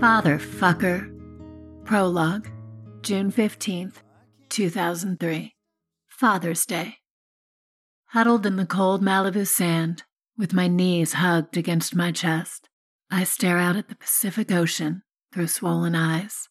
Father Fucker. Prologue, June 15th, 2003. Father's Day. Huddled in the cold Malibu sand, with my knees hugged against my chest, I stare out at the Pacific Ocean through swollen eyes.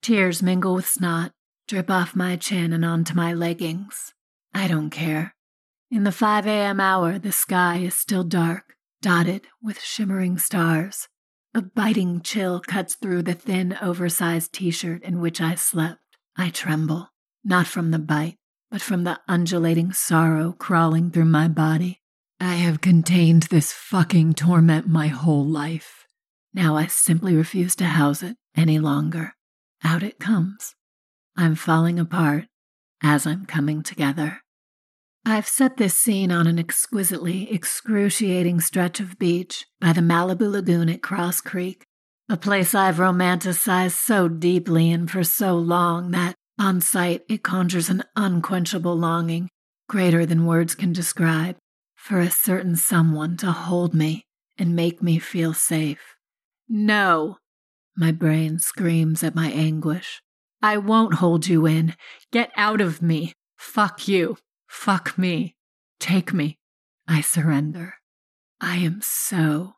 Tears mingle with snot, drip off my chin and onto my leggings. I don't care. In the 5 a.m. hour, the sky is still dark, dotted with shimmering stars. A biting chill cuts through the thin, oversized t shirt in which I slept. I tremble, not from the bite, but from the undulating sorrow crawling through my body. I have contained this fucking torment my whole life. Now I simply refuse to house it any longer. Out it comes. I'm falling apart as I'm coming together. I've set this scene on an exquisitely excruciating stretch of beach by the Malibu Lagoon at Cross Creek, a place I've romanticized so deeply and for so long that on sight it conjures an unquenchable longing, greater than words can describe, for a certain someone to hold me and make me feel safe. No! My brain screams at my anguish. I won't hold you in. Get out of me. Fuck you. Fuck me. Take me. I surrender. I am so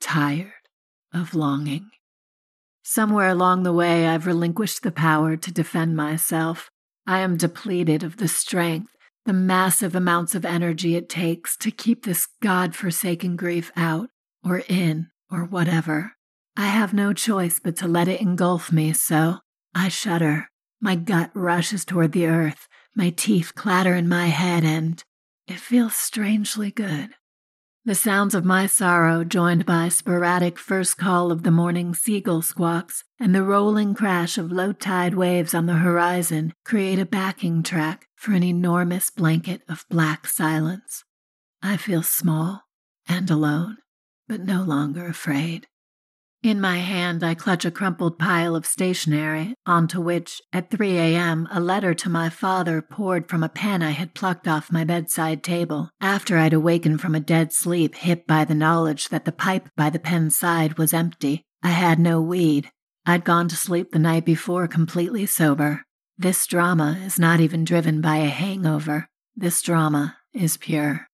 tired of longing. Somewhere along the way, I've relinquished the power to defend myself. I am depleted of the strength the massive amounts of energy it takes to keep this god-forsaken grief out, or in, or whatever. I have no choice but to let it engulf me, so I shudder. My gut rushes toward the earth, my teeth clatter in my head, and it feels strangely good. The sounds of my sorrow, joined by sporadic first call of the morning seagull squawks and the rolling crash of low tide waves on the horizon, create a backing track for an enormous blanket of black silence. I feel small and alone, but no longer afraid. In my hand, I clutch a crumpled pile of stationery, onto which, at 3 a.m., a letter to my father poured from a pen I had plucked off my bedside table after I'd awakened from a dead sleep hit by the knowledge that the pipe by the pen's side was empty. I had no weed. I'd gone to sleep the night before completely sober. This drama is not even driven by a hangover. This drama is pure.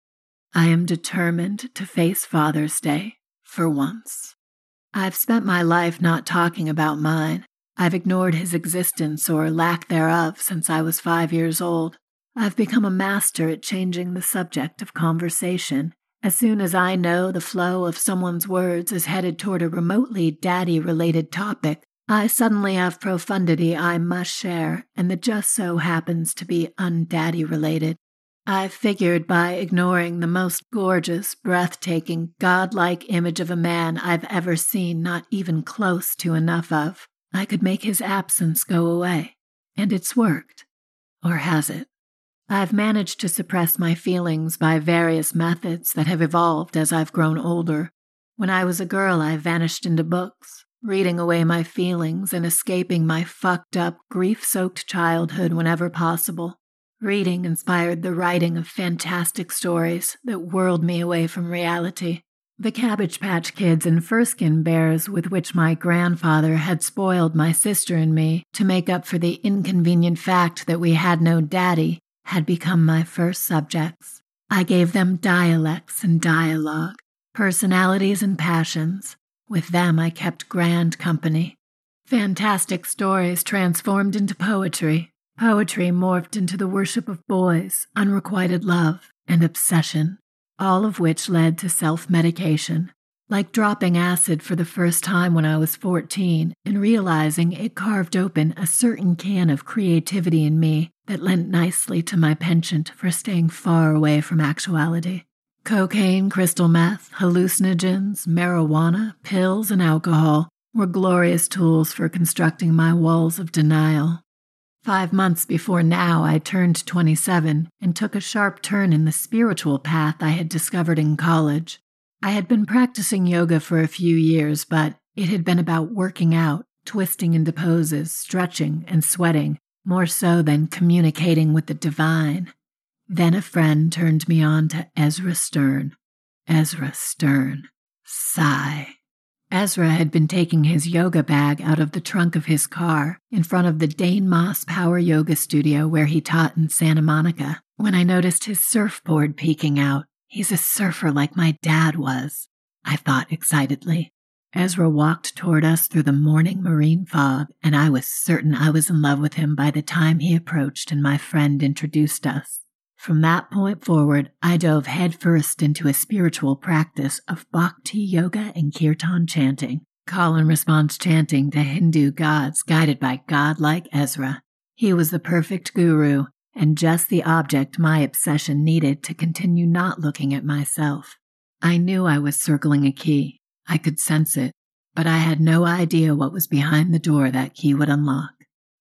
I am determined to face Father's Day for once. I've spent my life not talking about mine. I've ignored his existence or lack thereof since I was five years old. I've become a master at changing the subject of conversation. As soon as I know the flow of someone's words is headed toward a remotely daddy related topic, I suddenly have profundity I must share, and that just so happens to be undaddy related. I figured by ignoring the most gorgeous, breathtaking, godlike image of a man I've ever seen, not even close to enough of, I could make his absence go away. And it's worked. Or has it? I've managed to suppress my feelings by various methods that have evolved as I've grown older. When I was a girl, I vanished into books, reading away my feelings and escaping my fucked up, grief soaked childhood whenever possible. Reading inspired the writing of fantastic stories that whirled me away from reality. The Cabbage Patch Kids and Furskin Bears with which my grandfather had spoiled my sister and me to make up for the inconvenient fact that we had no daddy had become my first subjects. I gave them dialects and dialogue, personalities and passions. With them, I kept grand company. Fantastic stories transformed into poetry, Poetry morphed into the worship of boys, unrequited love, and obsession, all of which led to self medication, like dropping acid for the first time when I was 14 and realizing it carved open a certain can of creativity in me that lent nicely to my penchant for staying far away from actuality. Cocaine, crystal meth, hallucinogens, marijuana, pills, and alcohol were glorious tools for constructing my walls of denial. Five months before now, I turned 27 and took a sharp turn in the spiritual path I had discovered in college. I had been practicing yoga for a few years, but it had been about working out, twisting into poses, stretching, and sweating, more so than communicating with the divine. Then a friend turned me on to Ezra Stern. Ezra Stern. Sigh. Ezra had been taking his yoga bag out of the trunk of his car in front of the Dane Moss Power Yoga Studio where he taught in Santa Monica when I noticed his surfboard peeking out. He's a surfer like my dad was, I thought excitedly. Ezra walked toward us through the morning marine fog, and I was certain I was in love with him by the time he approached and my friend introduced us. From that point forward, I dove headfirst into a spiritual practice of bhakti yoga and kirtan chanting, call and response chanting to Hindu gods guided by godlike Ezra. He was the perfect guru and just the object my obsession needed to continue not looking at myself. I knew I was circling a key. I could sense it, but I had no idea what was behind the door that key would unlock.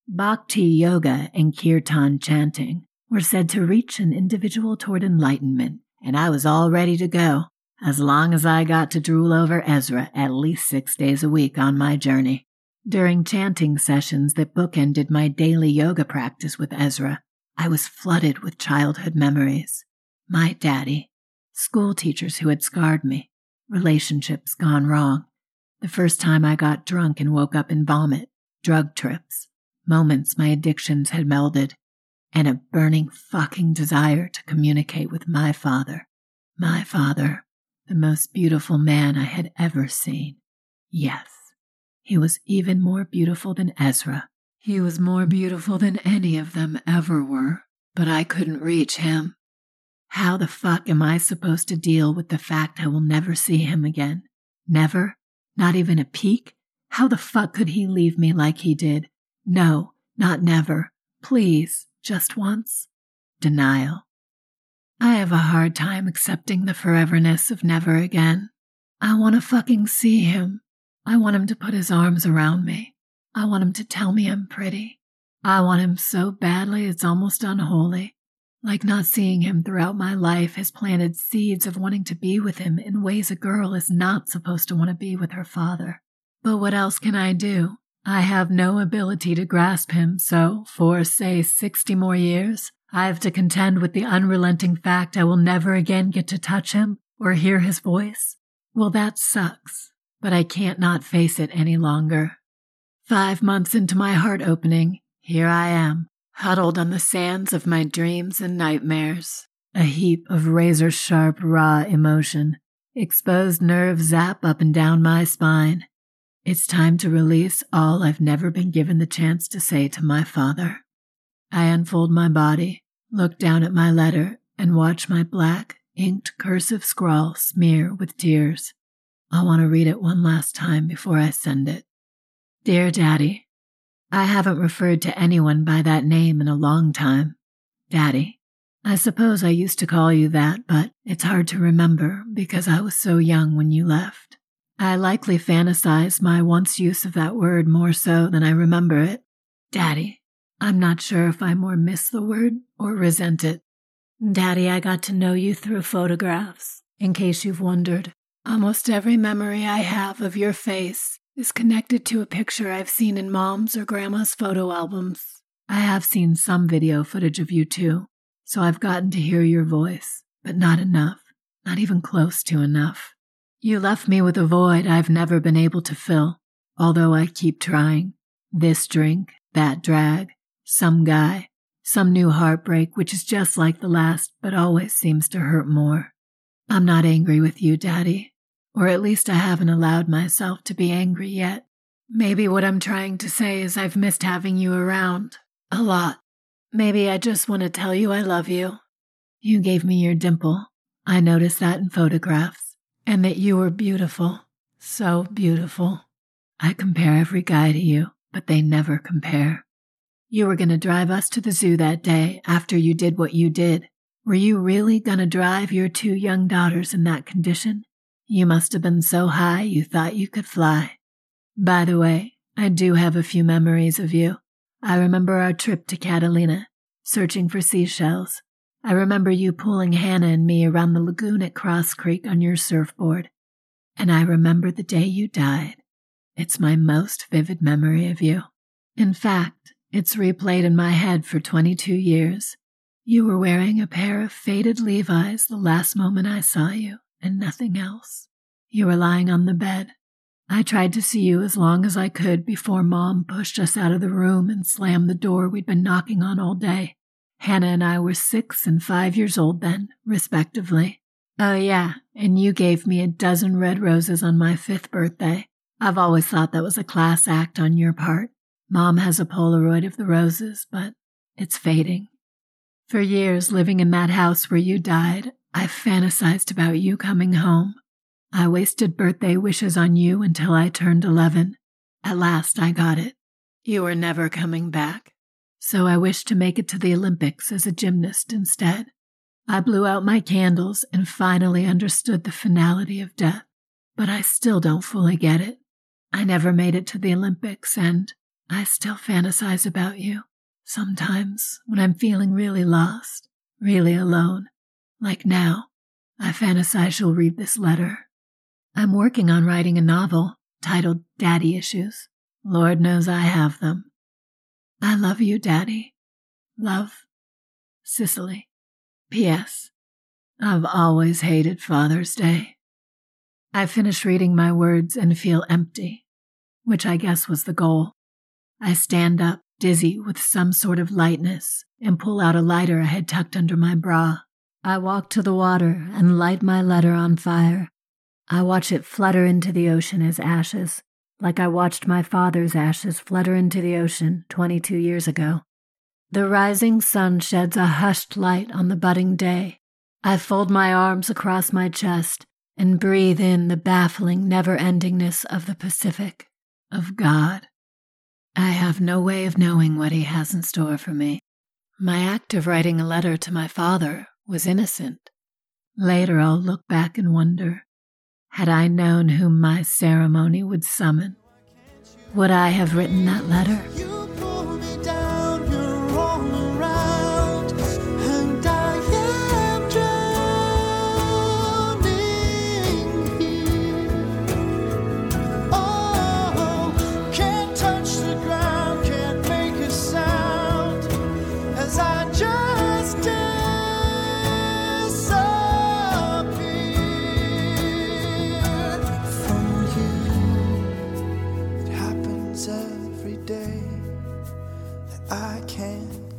Bhakti yoga and kirtan chanting were said to reach an individual toward enlightenment, and I was all ready to go, as long as I got to drool over Ezra at least six days a week on my journey. During chanting sessions that bookended my daily yoga practice with Ezra, I was flooded with childhood memories. My daddy, school teachers who had scarred me, relationships gone wrong, the first time I got drunk and woke up in vomit, drug trips, moments my addictions had melded, and a burning fucking desire to communicate with my father. My father, the most beautiful man I had ever seen. Yes, he was even more beautiful than Ezra. He was more beautiful than any of them ever were, but I couldn't reach him. How the fuck am I supposed to deal with the fact I will never see him again? Never? Not even a peek? How the fuck could he leave me like he did? No, not never. Please, just once? Denial. I have a hard time accepting the foreverness of never again. I want to fucking see him. I want him to put his arms around me. I want him to tell me I'm pretty. I want him so badly it's almost unholy. Like not seeing him throughout my life has planted seeds of wanting to be with him in ways a girl is not supposed to want to be with her father. But what else can I do? I have no ability to grasp him, so for, say, 60 more years, I have to contend with the unrelenting fact I will never again get to touch him or hear his voice. Well, that sucks, but I can't not face it any longer. Five months into my heart opening, here I am, huddled on the sands of my dreams and nightmares, a heap of razor sharp, raw emotion. Exposed nerves zap up and down my spine, it's time to release all I've never been given the chance to say to my father. I unfold my body, look down at my letter, and watch my black, inked cursive scrawl smear with tears. I want to read it one last time before I send it. Dear Daddy, I haven't referred to anyone by that name in a long time. Daddy. I suppose I used to call you that, but it's hard to remember because I was so young when you left. I likely fantasize my once use of that word more so than I remember it. Daddy, I'm not sure if I more miss the word or resent it. Daddy, I got to know you through photographs, in case you've wondered. Almost every memory I have of your face is connected to a picture I've seen in mom's or grandma's photo albums. I have seen some video footage of you too, so I've gotten to hear your voice, but not enough, not even close to enough. You left me with a void I've never been able to fill, although I keep trying. This drink, that drag, some guy, some new heartbreak which is just like the last but always seems to hurt more. I'm not angry with you, Daddy, or at least I haven't allowed myself to be angry yet. Maybe what I'm trying to say is I've missed having you around. A lot. Maybe I just want to tell you I love you. You gave me your dimple. I noticed that in photographs and that you were beautiful, so beautiful. I compare every guy to you, but they never compare. You were going to drive us to the zoo that day after you did what you did. Were you really going to drive your two young daughters in that condition? You must have been so high you thought you could fly. By the way, I do have a few memories of you. I remember our trip to Catalina, searching for seashells, I remember you pulling Hannah and me around the lagoon at Cross Creek on your surfboard. And I remember the day you died. It's my most vivid memory of you. In fact, It's replayed in my head for 22 years. You were wearing a pair of faded Levi's the last moment I saw you, and nothing else. You were lying on the bed. I tried to see you as long as I could before Mom pushed us out of the room and slammed the door we'd been knocking on all day. Hannah and I were six and five years old then, respectively. Oh, yeah, and you gave me a dozen red roses on my fifth birthday. I've always thought that was a class act on your part. Mom has a Polaroid of the roses, but it's fading. For years, living in that house where you died, I've fantasized about you coming home. I wasted birthday wishes on you until I turned 11. At last, I got it. You were never coming back. So I wished to make it to the Olympics as a gymnast instead. I blew out my candles and finally understood the finality of death, but I still don't fully get it. I never made it to the Olympics, and I still fantasize about you. Sometimes, when I'm feeling really lost, really alone, like now, I fantasize you'll read this letter. I'm working on writing a novel titled Daddy Issues. Lord knows I have them. I love you, Daddy. Love, Cicely. P.S. I've always hated Father's Day. I finish reading my words and feel empty, which I guess was the goal. I stand up dizzy with some sort of lightness, and pull out a lighter I had tucked under my bra. I walk to the water and light my letter on fire. I watch it flutter into the ocean as ashes, like I watched my father's ashes flutter into the ocean 22 years ago. The rising sun sheds a hushed light on the budding day. I fold my arms across my chest and breathe in the baffling never endingness of the Pacific, of God. I have no way of knowing what he has in store for me. My act of writing a letter to my father was innocent. Later I'll look back and wonder had I known whom my ceremony would summon, would I have written that letter?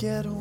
Get away